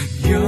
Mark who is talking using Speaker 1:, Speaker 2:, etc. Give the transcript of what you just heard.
Speaker 1: You